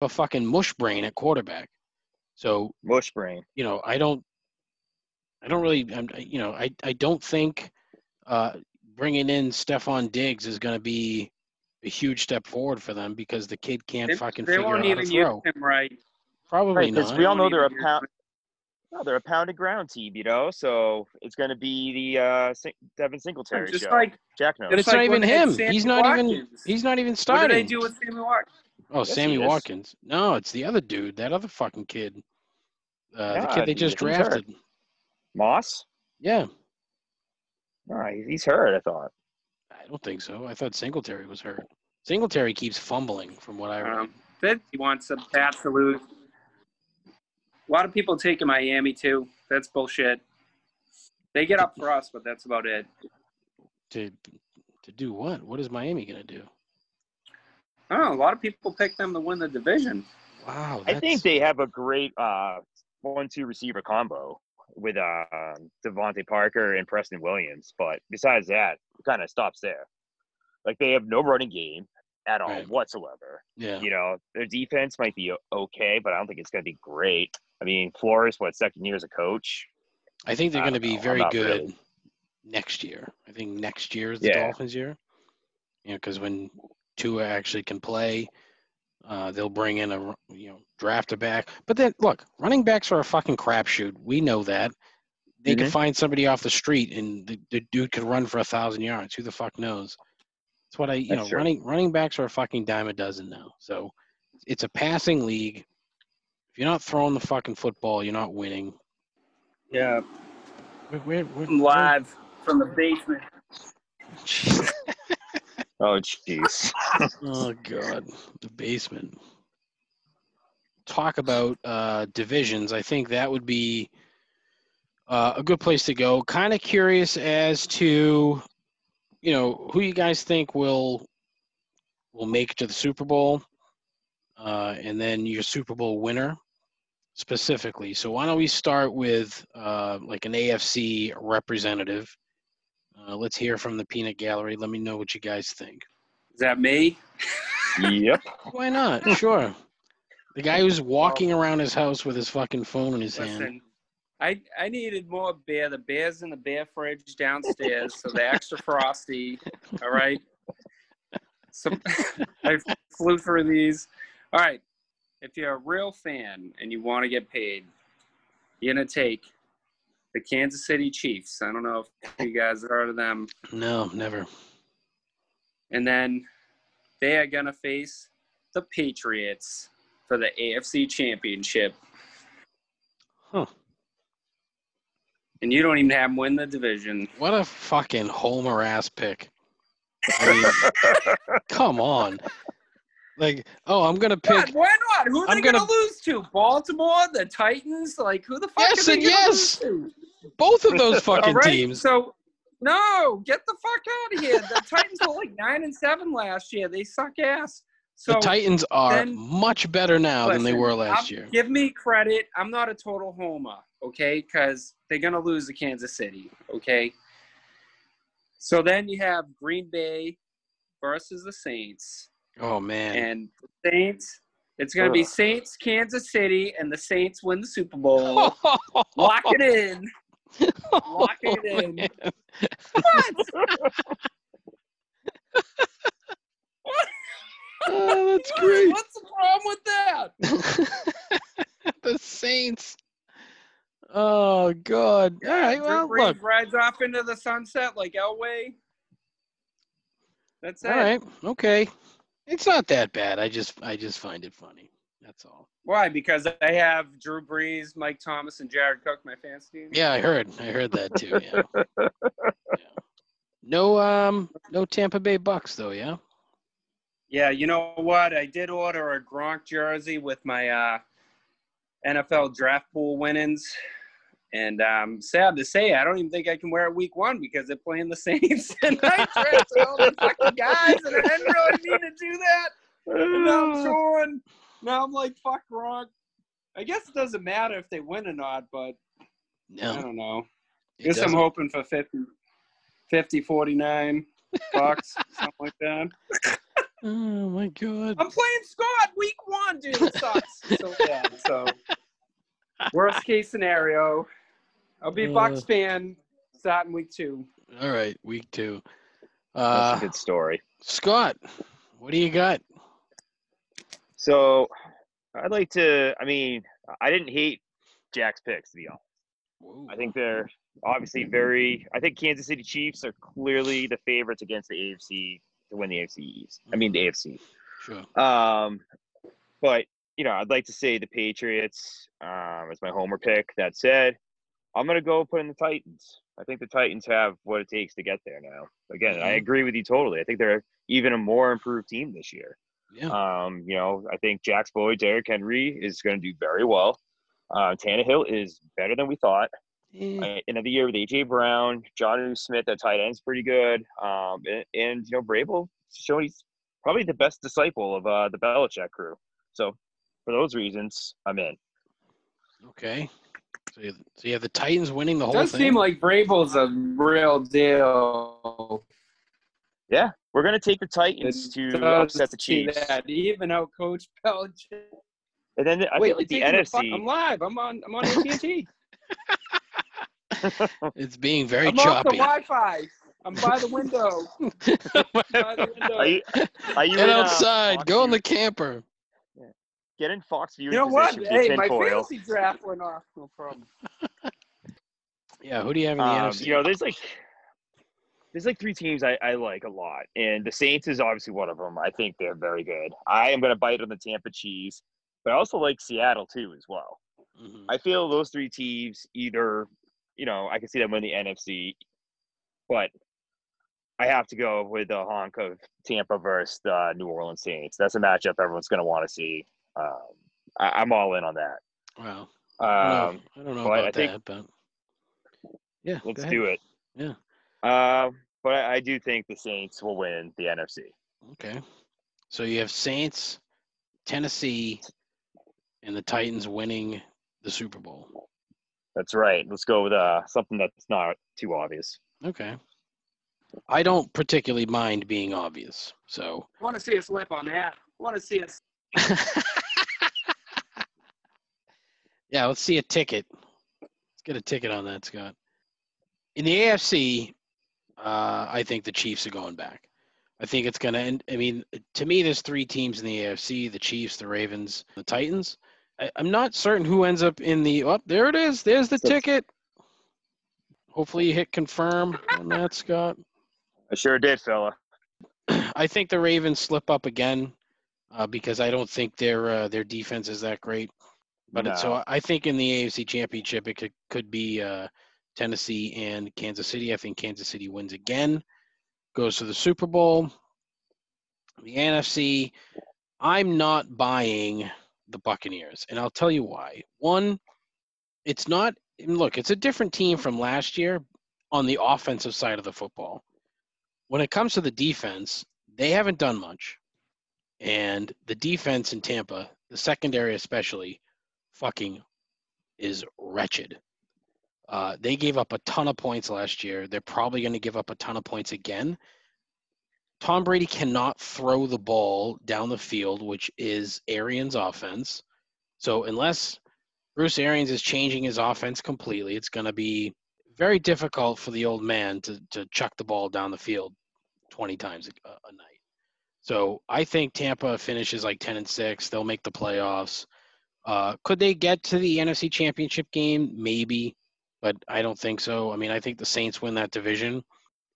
a fucking mush brain at quarterback. So Mush brain. you know, I don't, I don't really, I'm, you know, I I don't think uh, bringing in Stefon Diggs is going to be a huge step forward for them because the kid can't They, fucking they figure out how to even use throw. him right. Probably Right, because not. we all know they're a pound. No, they're a pound of ground team, you know. So it's going to be the uh, Devin Singletary Just show. like Jack knows. But it's Just not like even him. Sammy He's not even. He's not even starting. what starting. do they do with Sammy Watkins? Oh, Yes, Sammy. Watkins. No, it's the other dude. That other fucking kid. Uh, the kid they just think he's hurt. drafted. Moss? Yeah, No, he's hurt. I thought. I don't think so. I thought Singletary was hurt. Singletary keeps fumbling, from what I read. Um, that he wants the Pats to lose. A lot of people taking Miami too. That's bullshit. They get up for us, but that's about it. to to do what? What is Miami gonna do? I don't know. A lot of people pick them to win the division. Wow, I think they have a great uh, one-two receiver combo with uh, DeVante Parker and Preston Williams. But besides that, it kind of stops there. Like they have no running game at all Right. whatsoever. yeah. You know, their defense might be okay, but I don't think it's going to be great. I mean, Flores, what second year as a coach? I think they're going to be know. Very good really- next year. I think next year is the Yeah. Dolphins' year. You know, because when Tua actually can play, uh, they'll bring in a you know draft a back. But then look, running backs are a fucking crapshoot. We know that. They could Mhm. find somebody off the street and the, the dude could run for a thousand yards. Who the fuck knows? That's what I you That's know true. running running backs are a fucking dime a dozen now. So it's a passing league. If you're not throwing the fucking football, you're not winning. Yeah, Where, where, where, I'm live from the basement. Oh, jeez. Oh God, the basement. Talk about uh, divisions. I think that would be uh, a good place to go. Kind of curious as to, you know, who you guys think will will make it to the Super Bowl, uh, and then your Super Bowl winner specifically. So why don't we start with uh, like an AFC representative? Uh, let's hear from the Peanut Gallery. Let me know what you guys think. Is that me? yep. Why not? Sure. The guy who's walking around his house with his fucking phone in his hand. Listen, I I needed more beer. The beer's in the beer fridge downstairs, so the extra frosty. All right. So I flew through these. All right. If you're a real fan and you want to get paid, you're gonna take the Kansas City Chiefs. I don't know if you guys heard of them. No, never. And then they are gonna face the Patriots for the AFC Championship. Huh. And you don't even have them win the division. What a fucking homer ass pick. I mean, come on. Like, oh, I'm gonna God, pick. why not? Who are I'm they gonna, gonna- lose to? Baltimore, the Titans? Like who the fuck Yes are they and gonna yes. lose to? Both of those fucking right, teams. So no, get the fuck out of here. The Titans were like nine and seven last year. They suck ass. So the Titans are then- much better now than they were last I'm- year. Give me credit. I'm not a total homer, okay? Because they're gonna lose to Kansas City, okay? So then you have Green Bay versus the Saints, Oh man. and the Saints. It's gonna be Saints, Kansas City, and the Saints win the Super Bowl. Lock it in. Lock it oh, in. man. What? Oh, that's great. What's the problem with that? the Saints. Oh God! All right. Drew Well, Brees look. rides off into the sunset like Elway. That's it. All right. Okay. It's not that bad. I just I just find it funny. That's all. Why? Because I have Drew Brees, Mike Thomas, and Jared Cook, my fantasy team. Yeah, I heard. I heard that too. Yeah. yeah. No um no Tampa Bay Bucks though. Yeah. Yeah, you know what? I did order a Gronk jersey with my uh, NFL draft pool winnings. And um, sad to say, I don't even think I can wear it week one because they're playing the Saints. and I drafted all the fucking guys, and I didn't really mean to do that. And now I'm torn. Now I'm like, fuck Gronk. I guess it doesn't matter if they win or not, but I don't know. it guess I'm hoping for 50, 50 49 bucks, something like that. Oh my god. I'm playing Scott week one, dude. It sucks so bad. So worst case scenario, I'll be a Bucks Uh. fan starting week two. All right, week two. That's Uh, a good story. Scott, what do you got? So I'd like to. I mean, I didn't hate Jack's picks to be honest. I think they're obviously very. I think Kansas City Chiefs are clearly the favorites against the AFC to win the AFC East. I mean the AFC. Sure. Um, but you know, I'd like to say the Patriots um, as my homer pick. That said, I'm gonna go put in the Titans. I think the Titans have what it takes to get there now. Again, I Mhm. agree with you totally. I think they're even a more improved team this year. Yeah. Um, you know, I think Jax Boyd, Derrick Henry is going to do very well. Uh, Tannehill is better than we thought. Eh, Uh, another year with AJ Brown, Jonnu Smith at tight end's pretty good. Um, and, and you know, Vrabel showing he's probably the best disciple of uh, the Belichick crew. So for those reasons, I'm in. okay. So you, so you have the Titans winning the It whole does thing. seem like Vrabel's a real deal. Yeah, we're gonna take the Titans It to upset the see Chiefs, That. Even out Coach Belichick. and then I Wait, feel like the taking fu- NFC. I'm live. I'm on. I'm on AT&T. it's being very I'm off the choppy. Wi-Fi. I'm by the window. by the window. are you? Are you Get in, uh, outside. Fox Go in the camper. Get in Fox viewing you know what? Hey, my tinfoil. fantasy draft went off. No problem. Yeah. Who do you have in the Um, NFC? you know, there's like there's like three teams I, I like a lot, and the Saints is obviously one of them. I think they're very good. I am going to bite on the Tampa cheese, but I also like Seattle too as well. Mhm. I feel those three teams either, you know, I can see them win the NFC, but I have to go with the honk of Tampa versus the New Orleans Saints. That's a matchup everyone's going to want to see. Um, I, I'm all in on that. Wow. I Um, don't know, I don't know but I think- that, but yeah. let's do it. Yeah. Um, but I, I do think the Saints will win the NFC. Okay. So you have Saints, Tennessee, and the Titans winning the Super Bowl. That's right. Let's go with uh, something that's not too obvious. Okay. I don't particularly mind being obvious. So I want to see us slip on that. I want to see us. yeah, let's see a ticket. Let's get a ticket on that, Scott. In the AFC, uh, I think the Chiefs are going back. I think it's going to end. I mean, to me, there's three teams in the AFC the Chiefs, the Ravens, the Titans. I, I'm not certain who ends up in the. Oh, there it is. There's the ticket. Hopefully, you hit confirm on that, Scott. I sure did, fella. I think the Ravens slip up again uh, because I don't think their uh, their defense is that great. But it, so I think in the AFC Championship it could could be uh, Tennessee and Kansas City. I think Kansas City wins again, goes to the Super Bowl. The NFC, I'm not buying the Buccaneers, and I'll tell you why. One, it's not. Look, it's a different team from last year on the offensive side of the football. When it comes to the defense, they haven't done much. And the defense in Tampa, the secondary especially, fucking is wretched. Uh, they gave up a ton of points last year. They're probably going to give up a ton of points again. Tom Brady cannot throw the ball down the field, which is Arians' offense. So unless Bruce Arians is changing his offense completely, it's going to be very difficult for the old man to, to chuck the ball down the field 20 times a, a night. So I think Tampa finishes like 10 and 6. They'll make the playoffs. Uh, could they get to the NFC Championship game? Maybe, but I don't think so. I mean, I think the Saints win that division.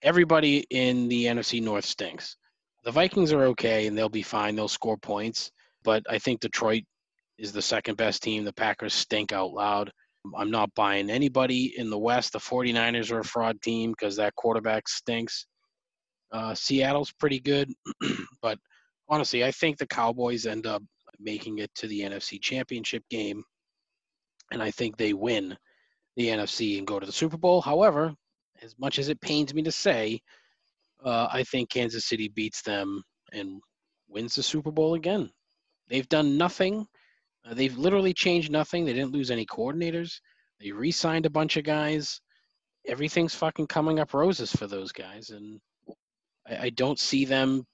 Everybody in the NFC North stinks. The Vikings are okay and they'll be fine. They'll score points, but I think Detroit is the second best team. The Packers stink out loud. I'm not buying anybody in the West. The 49ers are a fraud team because that quarterback stinks. Uh, Seattle's pretty good, but honestly, I think the Cowboys end up making it to the NFC Championship game, and I think they win the NFC and go to the Super Bowl. However, as much as it pains me to say, uh, I think Kansas City beats them and wins the Super Bowl again. They've done nothing. Uh, they've literally changed nothing. They didn't lose any coordinators. They re-signed a bunch of guys. Everything's fucking coming up roses for those guys, and I, I don't see them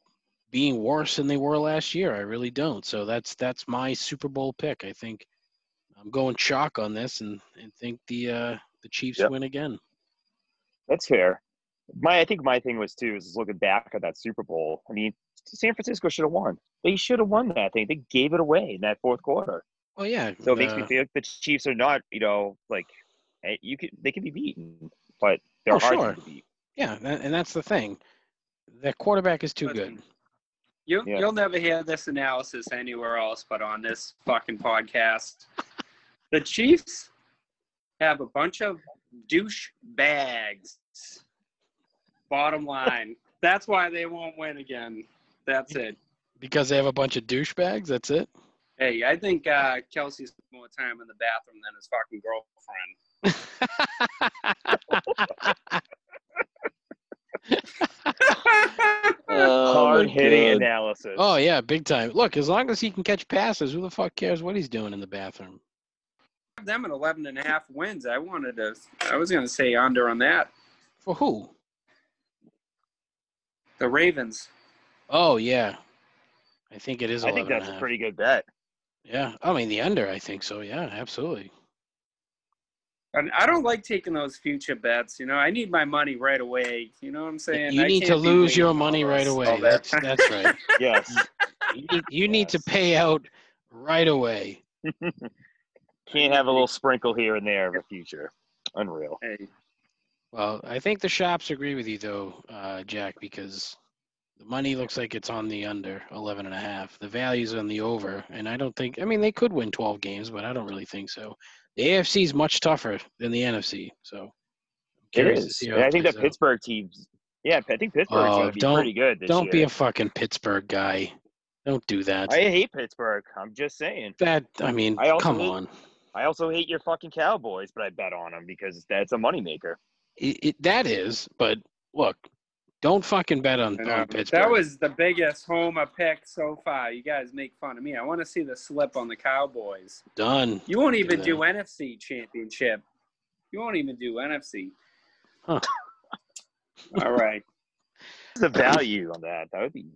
being worse than they were last year. I really don't. So that's that's my Super Bowl pick. I think I'm going chalk on this and, and think the uh, the Chiefs Yep. win again. That's fair. My I think my thing was too is looking back at that Super Bowl. I mean, San Francisco should have won. They should have won that thing. They gave it away in that fourth quarter. Oh yeah. So it makes me uh, feel like the Chiefs are not, you know, like eh, you can they can be beaten, but they're Oh, hard sure. to beat. yeah, and that's the thing. That quarterback is too Listen, good. You Yeah. you'll never hear this analysis anywhere else but on this fucking podcast. The Chiefs have a bunch of douche bags. Bottom line. That's why they won't win again. That's it. Because they have a bunch of douchebags. That's it. Hey, I think uh, Kelce's more time in the bathroom than his fucking girlfriend. Oh, hard hitting God. analysis. Oh yeah, big time. Look, as long as he can catch passes, who the fuck cares what he's doing in the bathroom? them at 11 and a half wins. I wanted to, I was going to say under on that. For who? The Ravens. Oh yeah, I think it is. I think 11 and that's a half. pretty good bet. Yeah, I mean the under. I think so. Yeah, absolutely. And I don't like taking those future bets. You know, I need my money right away. You know what I'm saying? you I need to lose your waiting all money right away. all That's that's right. Yes. You need, you need to pay out right away. Can't have a little sprinkle here and there of a future. Unreal. Hey, Well, I think the shops agree with you though, uh, Jack, because the money looks like it's on the under 11 and a half. The value's on the over, and I don't think. I mean, they could win 12 games, but I don't really think so. The AFC is much tougher than the NFC, so It is. see how And I think the out. Pittsburgh team's yeah, I think Pittsburgh's Oh, gonna be don't- pretty good this Don't be a fucking Pittsburgh guy. Don't do that. I hate Pittsburgh. I'm just saying. that I mean, I come hate- on. I also hate your fucking Cowboys, but I bet on them because that's a moneymaker. It, it, that is, but look, don't fucking bet on, on Pittsburgh. that was the biggest homer pick so far. You guys make fun of me. I want to see the slip on the Cowboys. done. You won't even that. do NFC championship. You won't even do NFC. Huh. All right. What's the value on that? That would be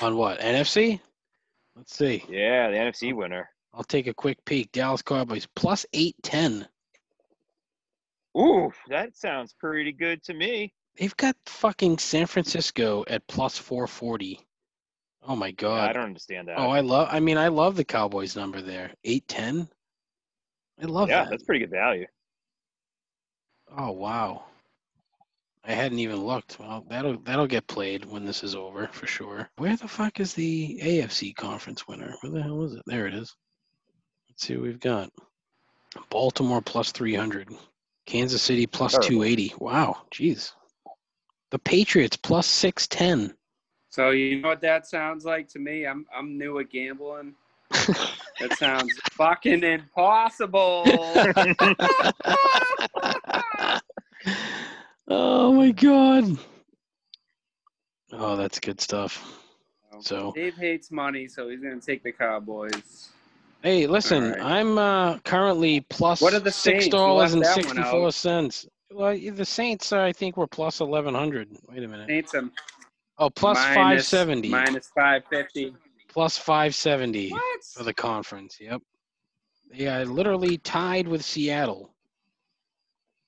On what NFC? Let's see. yeah, the NFC winner. I'll take a quick peek. Dallas Cowboys plus eight ten. Ooh, that sounds pretty good to me. They've got fucking San Francisco at plus four forty. Oh my Yeah, god. I don't understand that. oh, I love. I mean, I love the Cowboys number there. Eight ten. I love yeah, that. Yeah, that's pretty good value. Oh wow. I hadn't even looked. Well, that'll that'll get played when this is over for sure. Where the fuck is the AFC conference winner? Where the hell is it? There it is. Let's see what we've got. Baltimore plus 300. Kansas City 280. Wow, jeez. The Patriots plus 610. So you know what that sounds like to me? I'm I'm new at gambling. That sounds fucking impossible. oh my god. Oh, that's good stuff. So Dave hates money, so he's gonna take the Cowboys. Hey, listen, Alright. I'm uh, currently plus What are the six dollars and left that one sixty-four cents. Well, the Saints, uh, I think, were plus eleven hundred. Wait a minute. Saints are Oh, plus minus- five seventy. Minus five fifty. Plus five seventy What? for the conference. Yep. Yeah, are literally tied with Seattle,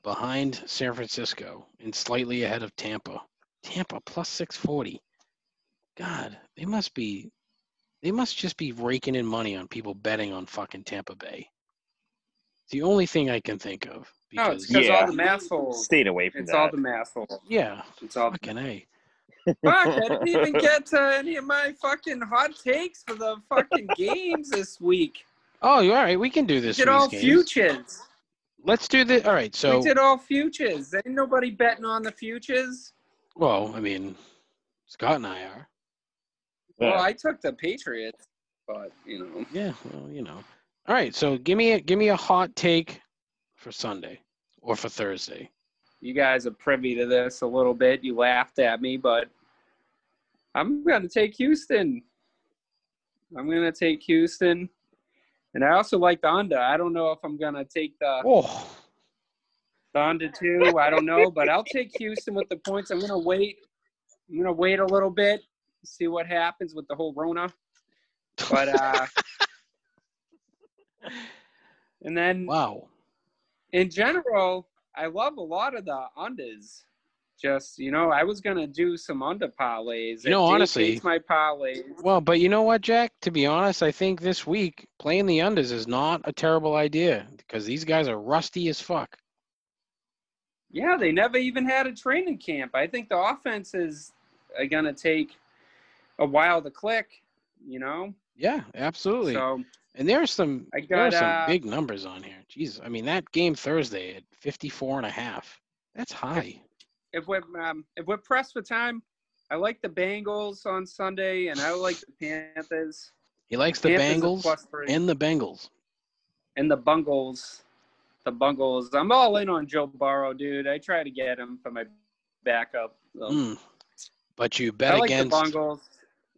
behind San Francisco, and slightly ahead of Tampa. Tampa plus six forty. God, they must be. They must just be raking in money on people betting on fucking Tampa Bay. It's the only thing I can think of. No, it's Because, because Yeah. all the mass holes. Stayed away from It's that. all the mass holes. yeah, It's all. fucking a. Fuck! I didn't even get to any of my fucking hot takes for the fucking games this week. Oh, you're all right. We can do this. We this. did all games. futures. Let's do the. All right. So, we did all futures. Ain't nobody betting on the futures. well, I mean, Scott and I are. Yeah. Well, I took the Patriots, but you know. Yeah. Well, you know. All right. So, give me a give me a hot take for Sunday or for Thursday. you guys are privy to this a little bit. You laughed at me, but I'm going to take Houston. I'm going to take Houston. And I also like the under. I don't know if I'm going to take the, Oh, the two. I don't know, but I'll take Houston with the points. I'm going to wait. I'm going to wait a little bit. see what happens with the whole Rona. But uh, and then wow. in general, I love a lot of the unders. Just you know, I was gonna do some under parlays. You know, honestly- my parlays. Well, but you know what, Jack? To be honest, I think this week playing the unders is not a terrible idea because these guys are rusty as fuck. Yeah, they never even had a training camp. I think the offense is uh, gonna take a while to click. You know, Yeah, absolutely. so and there's some I there are some uh, big numbers on here. Jesus, I mean that game Thursday at 54 and a half. That's high. if we're um, if we're pressed for time, I like the Bengals on Sunday, and I like the Panthers. He likes the are Bengals and the Bengals. and the Bungles. The Bungles. I'm all in on Joe Burrow, dude. I try to get him for my backup. So. Mm. But you bet I like against the Bungles.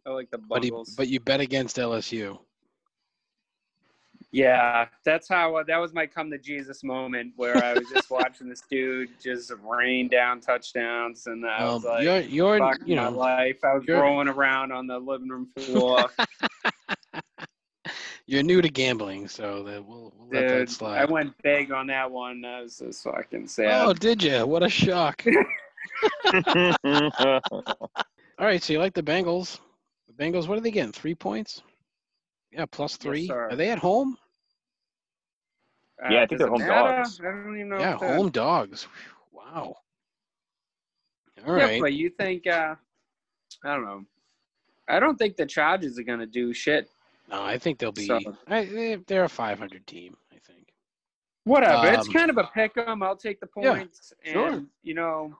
I like the but, he, Bungles. but you bet against LSU. Yeah, that's how uh, that was my come to Jesus moment where I was just watching this dude just rain down touchdowns, and I was Um, like, you're you're "Fuck you my know life." I was you're- rolling around on the living room floor. you're new to gambling, so that we'll, we'll let that slide. I went big on that one. That was just fucking sad. Oh, did you? What a shock! All right, so you like the Bengals? The Bengals, what are they getting? Three points? Yeah, plus three. sir. are they at home? Yeah, I think they're home matter? dogs. I don't even know. yeah, if home dogs. Wow. All yeah, right. but you think? Uh, I don't know. I don't think the Chargers are gonna do shit. No, I think they'll be. So- I, they- they're a 500 team. I think. Whatever. it's Um, kind of a pick 'em. I'll take the points. Yeah, points. sure. and you know,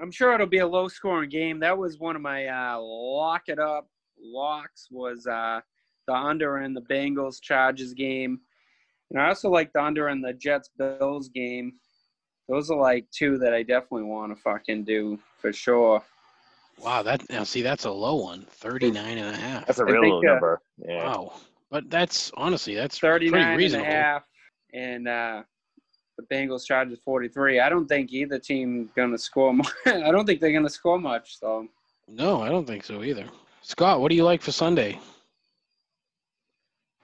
I'm sure it'll be a low scoring game. That was one of my uh, lock it up locks was uh, the under in the Bengals Chargers game. And I also like the under in the Jets Bills game. Those are like two that I definitely want to fucking do for sure. Wow, that now see that's a low one. 39 and a half. That's a I real think, low uh, number. Yeah. Wow. But that's honestly that's 39 pretty and a reasonable. half and uh the Bengals charges 43. I don't think either team going to score more. I don't think they're going to score much, so No, I don't think so either. Scott, what do you like for Sunday?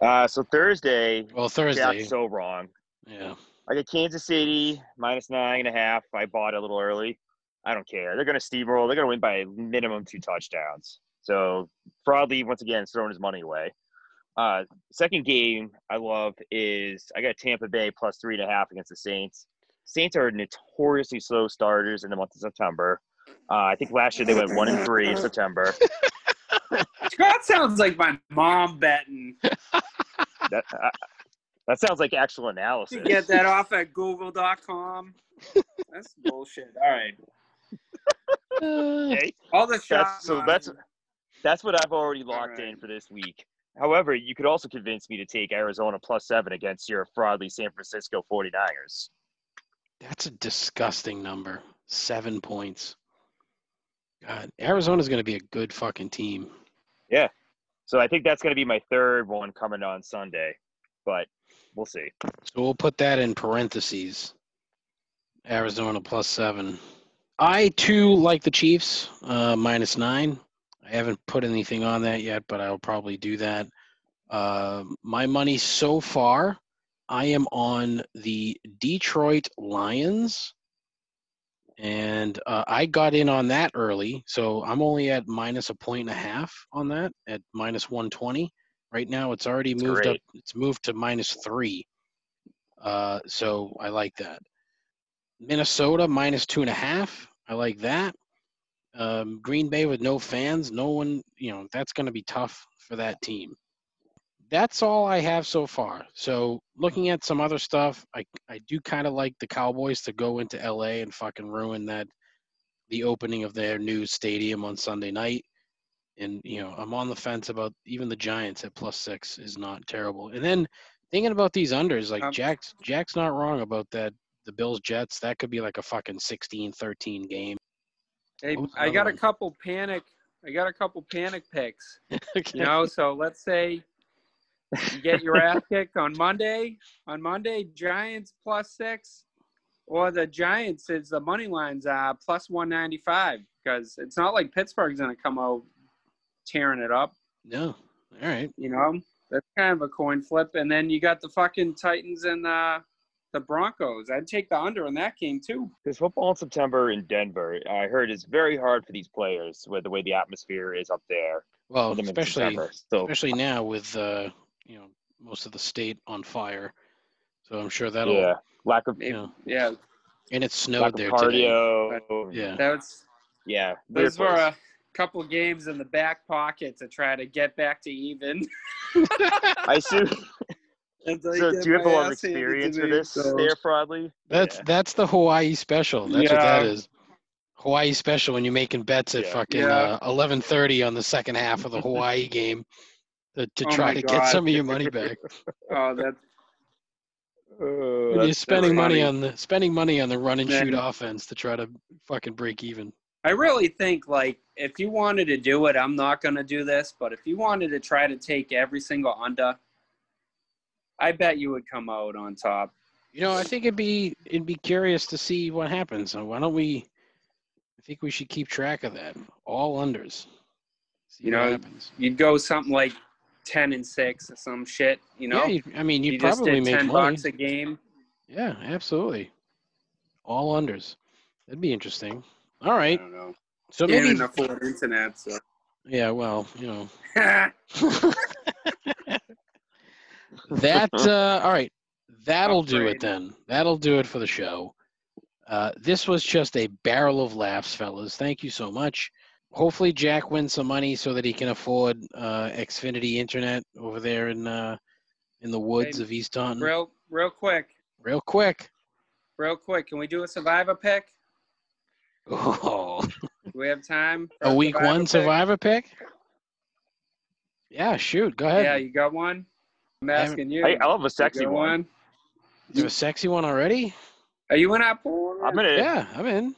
Uh, so Thursday, Well, Thursday. Jack's so wrong. Yeah. I got Kansas City minus nine and a half. I bought it a little early. I don't care. They're going to steamroll. They're going to win by minimum two touchdowns. So Broadly, once again, is throwing his money away. Uh, second game I love is I got Tampa Bay plus three and a half against the Saints. Saints are notoriously slow starters in the month of September. Uh, I think last year they went one and three in September. Scott sounds like my mom betting. That uh, that sounds like actual analysis. You get that off at google.com. That's bullshit. All right. Okay. All the shots. That's, so that's that's what I've already All locked in for this week. However, you could also convince me to take Arizona plus seven against your fraudly San Francisco 49ers. that's a disgusting number. Seven points. God, Arizona's going to be a good fucking team. So I think that's going to be my third one coming on Sunday, but we'll see. So we'll put that in parentheses. Arizona plus seven. I too like the Chiefs uh, minus nine. I haven't put anything on that yet, but I'll probably do that. Uh, my money so far, I am on the Detroit Lions, and uh, I got in on that early, so I'm only at minus a point and a half on that at minus 120. Right now, it's already That's moved up. It's moved to minus three. Uh, so I like that. Minnesota minus two and a half. I like that. Um, Green Bay with no fans, no one, you know, that's going to be tough for that team. That's all I have so far. So looking at some other stuff, I I do kind of like the Cowboys to go into LA and fucking ruin that the opening of their new stadium on Sunday night. And you know, I'm on the fence about even the Giants at plus six is not terrible. And then thinking about these unders, like Um, Jack's Jack's not wrong about that. The Bills Jets, that could be like a fucking 16-13 game. Hey, I got a couple panic. I got a couple panic picks. Okay. You know, so let's say you get your ass kicked on Monday. On Monday, Giants plus six, or the Giants is the money lines uh plus one ninety five because it's not like Pittsburgh's gonna come out tearing it up. No. All right. You know, that's kind of a coin flip. And then you got the fucking Titans and uh, the Broncos. I'd take the under in that game too. Because football in September in Denver, I heard is very hard for these players with the way the atmosphere is up there. Well, for them in especially So especially now with uh, you know most of the state on fire. So I'm sure that'll yeah, lack of you know, Yeah, and it lack snowed of there today. cardio. Yeah. that's yeah. weird those were a couple games in the back pocket to try to get back to even. I assume. Until So, do you have a lot of ass handed to experience with this, so- there, Fraudley? That's Yeah. that's the Hawaii special. That's what that is. Hawaii special when you're making bets at Yeah. fucking Yeah. uh, 11:30 on the second half of the Hawaii game to, to Oh try to God. get some of your money back. Oh, that's Uh, you're that's- that's spending money on the spending money on the run and shoot Then- offense to try to fucking break even. I really think like if you wanted to do it, I'm not gonna do this, but if you wanted to try to take every single under, I bet you would come out on top. You know, I think it'd be it'd be curious to see what happens. So why don't we? I think we should keep track of that. All unders. See You what know, happens. You'd go something like ten and six or some shit, you know. yeah, you, I mean, you just probably did make ten money. bucks a game. Yeah, absolutely. All unders. That'd be interesting. All right. I don't know. So maybe. afford internet, so Yeah. Well, you know. that. Uh, all right. That'll do it then. That'll do it for the show. Uh, this was just a barrel of laughs, fellas. Thank you so much. Hopefully, Jack wins some money so that he can afford uh, Xfinity Internet over there in uh, in the woods Hey, of East Taunton. real, real quick, Real quick. real quick. Can we do a survivor pick? Oh, Do we have time? for a week one pick? survivor pick? Yeah, shoot. Go ahead. Yeah, you got one. I'm I haven't- asking you. I, I love a sexy got one. You have a sexy one already? Are you in our pool? I'm gonna Yeah, I'm in.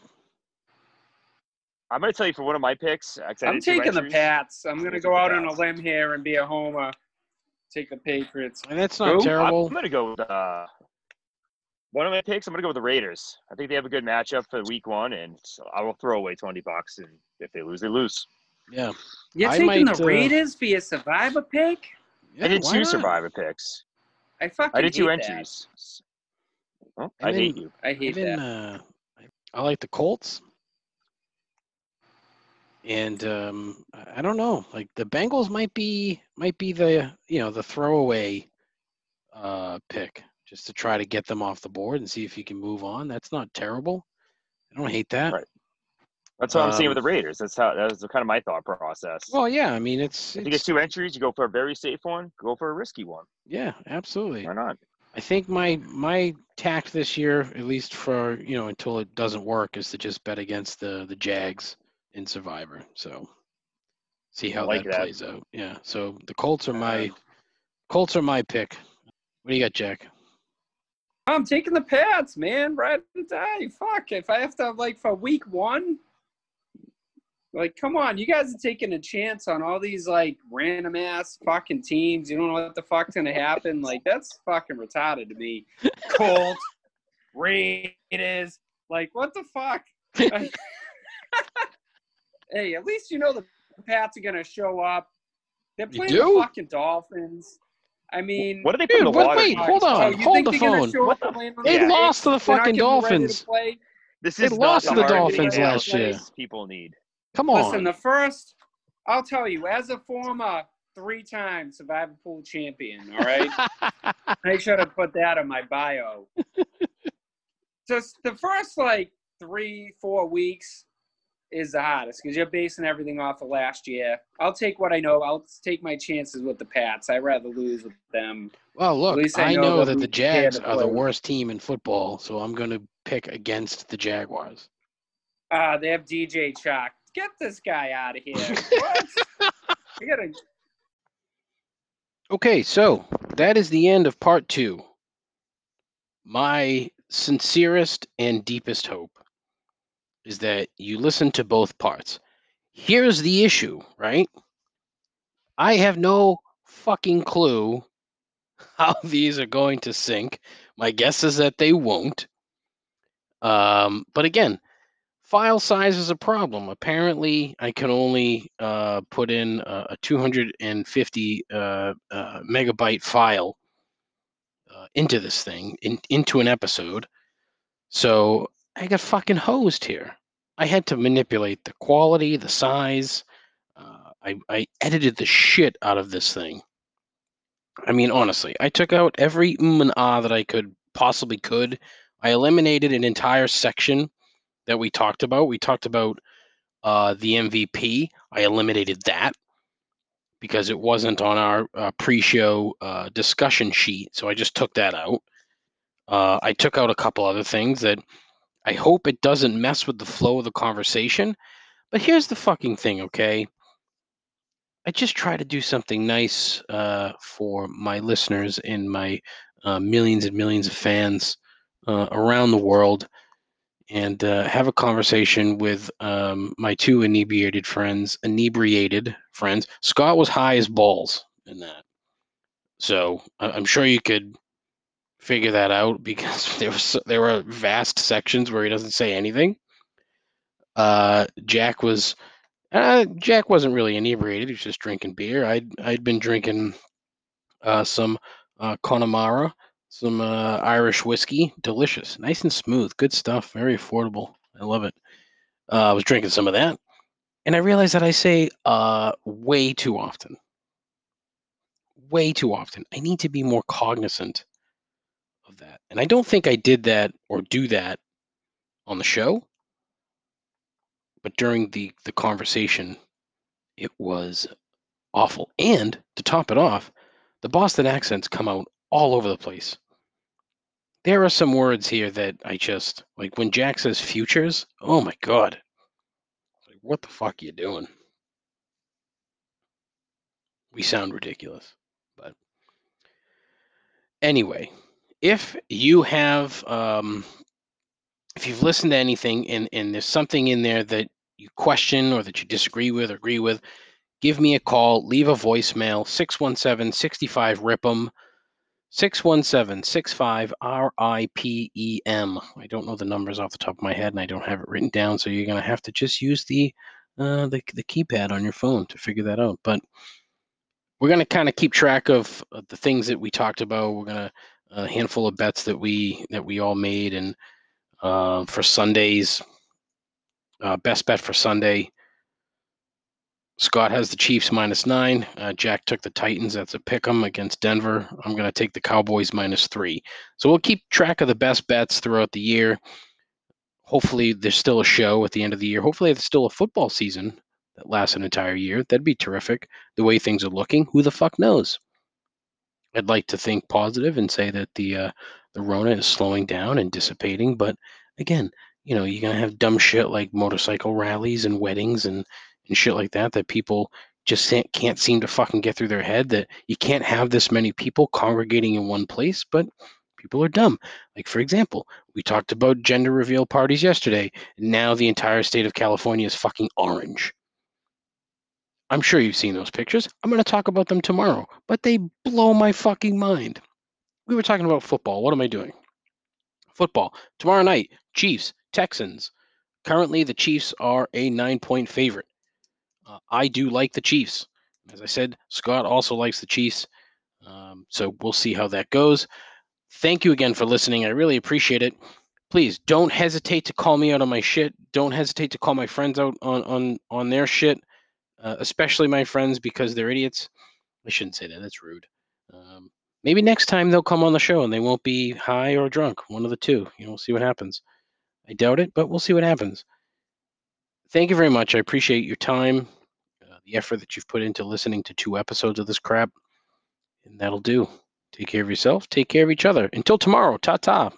I'm gonna tell you for one of my picks. I I'm taking the. Pats. I'm gonna go out on a limb here and be a homer. Take the Patriots. And that's not Who? terrible. I'm gonna go with uh, one of my picks. I'm gonna go with the Raiders. I think they have a good matchup for week one, and so I will throw away twenty bucks, and if they lose, they lose. Yeah. You're I taking might, the uh, Raiders for your survivor pick? yeah I did two not? survivor picks. I fucking I did two hate that. entries. Oh, And I hate you. I hate Even, that. uh, I like the Colts. And um, I don't know. Like the Bengals might be might be the you know the throwaway uh, pick just to try to get them off the board and see if you can move on. That's not terrible. I don't hate that. Right. That's what I'm seeing with Um, the Raiders. That's how that was kind of my thought process. Well, yeah. I mean, it's, if you get two entries, you go for a very safe one. Go for a risky one. yeah, absolutely. Why not? I think my my tact this year, at least for you know until it doesn't work, is to just bet against the the Jags in Survivor. So see how like that, that. plays out. Yeah. So the Colts are my Uh, Colts are my pick. What do you got, Jack? I'm taking the Pats, man. Right to die. Fuck. If I have to like for week one, like, come on, you guys are taking a chance on all these like random ass fucking teams. You don't know what the fuck's gonna happen. Like, that's fucking retarded to me. Colts, Raiders, like, what the fuck? hey, at least you know the Pats are gonna show up. They're You playing do? the fucking Dolphins. I mean, What are they putting Dude, the water? wait, hold Oh, on, you hold the phone. show What up the- playing on They Yeah. lost to the They're fucking getting ready to Dolphins. play? This They is lost to the Dolphins analysis last year. People need. Come on. Listen, the first, I'll tell you, as a former three-time Survivor Pool champion, all right, make sure to put that in my bio. Just the first like three, four weeks is the hottest because you're basing everything off of last year. I'll take what I know. I'll take my chances with the Pats. I'd rather lose with them. well, look, I I know know that the Jags are the worst team in football, so I'm going to pick against the Jaguars. Ah, they have DJ Chark. Get this guy out of here. what? I gotta Okay, so that is the end of part two. My sincerest and deepest hope is that you listen to both parts. Here's the issue, right? I have no fucking clue how these are going to sync. My guess is that they won't. Um, but again, file size is a problem. Apparently, I can only uh, put in a, a 250 uh, uh, megabyte file uh, into this thing, in, into an episode. So I got fucking hosed here. I had to manipulate the quality, the size. Uh, I, I edited the shit out of this thing. I mean, honestly, I took out every mm and ah that I could possibly could. I eliminated an entire section that we talked about. We talked about uh, the MVP. I eliminated that because it wasn't on our uh, pre-show uh, discussion sheet. So I just took that out. Uh, I took out a couple other things that I hope it doesn't mess with the flow of the conversation. But here's the fucking thing, okay? I just try to do something nice uh, for my listeners and my uh, millions and millions of fans uh, around the world and uh, have a conversation with um, my two inebriated friends. Inebriated friends. Scott was high as balls in that, so I'm sure you could figure that out because there was there were vast sections where he doesn't say anything. Uh, Jack was uh, Jack wasn't really inebriated; he was just drinking beer. I'd I'd been drinking uh, some uh, Connemara some uh, Irish whiskey, delicious, nice and smooth, good stuff, very affordable. I love it. Uh, I was drinking some of that, and I realized that I say way too often. Way too often. I need to be more cognizant of that, and I don't think I did that or do that on the show, but during the the conversation, it was awful. And to top it off, the Boston accents come out all over the place there are some words here that I just like when Jack says futures. Oh my god, like, what the fuck are you doing? We sound ridiculous, but anyway, if you have, um, if you've listened to anything and and there's something in there that you question or that you disagree with or agree with, give me a call. Leave a voicemail 617 65 RIP'em. 617 RIPEM. I don't know the numbers off the top of my head and I don't have it written down, so you're going to have to just use the, uh, the, the keypad on your phone to figure that out. But we're going to kind of keep track of, of, the things that we talked about. We're going to a handful of bets that we that we all made and uh, for Sundays, uh, best bet for Sunday. Scott has the Chiefs minus nine. Uh, Jack took the Titans. That's a pick 'em against Denver. I'm going to take the Cowboys minus three. So we'll keep track of the best bets throughout the year. Hopefully, there's still a show at the end of the year. Hopefully, there's still a football season that lasts an entire year. That'd be terrific. The way things are looking, who the fuck knows? I'd like to think positive and say that the uh, the Rona is slowing down and dissipating. But again, you know, you're gonna have dumb shit like motorcycle rallies and weddings and and shit like that that people just can't seem to fucking get through their head that you can't have this many people congregating in one place, but people are dumb. Like, for example, we talked about gender reveal parties yesterday. Now the entire state of California is fucking orange. I'm sure you've seen those pictures. I'm going to talk about them tomorrow, but they blow my fucking mind. We were talking about football. What am I doing? Football. Tomorrow night, Chiefs, Texans. Currently, the Chiefs are a nine point favorite. Uh, I do like the Chiefs. As I said, Scott also likes the Chiefs. Um, so we'll see how that goes. Thank you again for listening. I really appreciate it. Please don't hesitate to call me out on my shit. Don't hesitate to call my friends out on on on their shit, uh, especially my friends because they're idiots. I shouldn't say that. That's rude. Um, maybe next time they'll come on the show and they won't be high or drunk. One of the two. You know, we'll see what happens. I doubt it, but we'll see what happens thank you very much. I appreciate your time, uh, the effort that you've put into listening to two episodes of this crap. And that'll do. Take care of yourself. Take care of each other. Until tomorrow. Ta ta.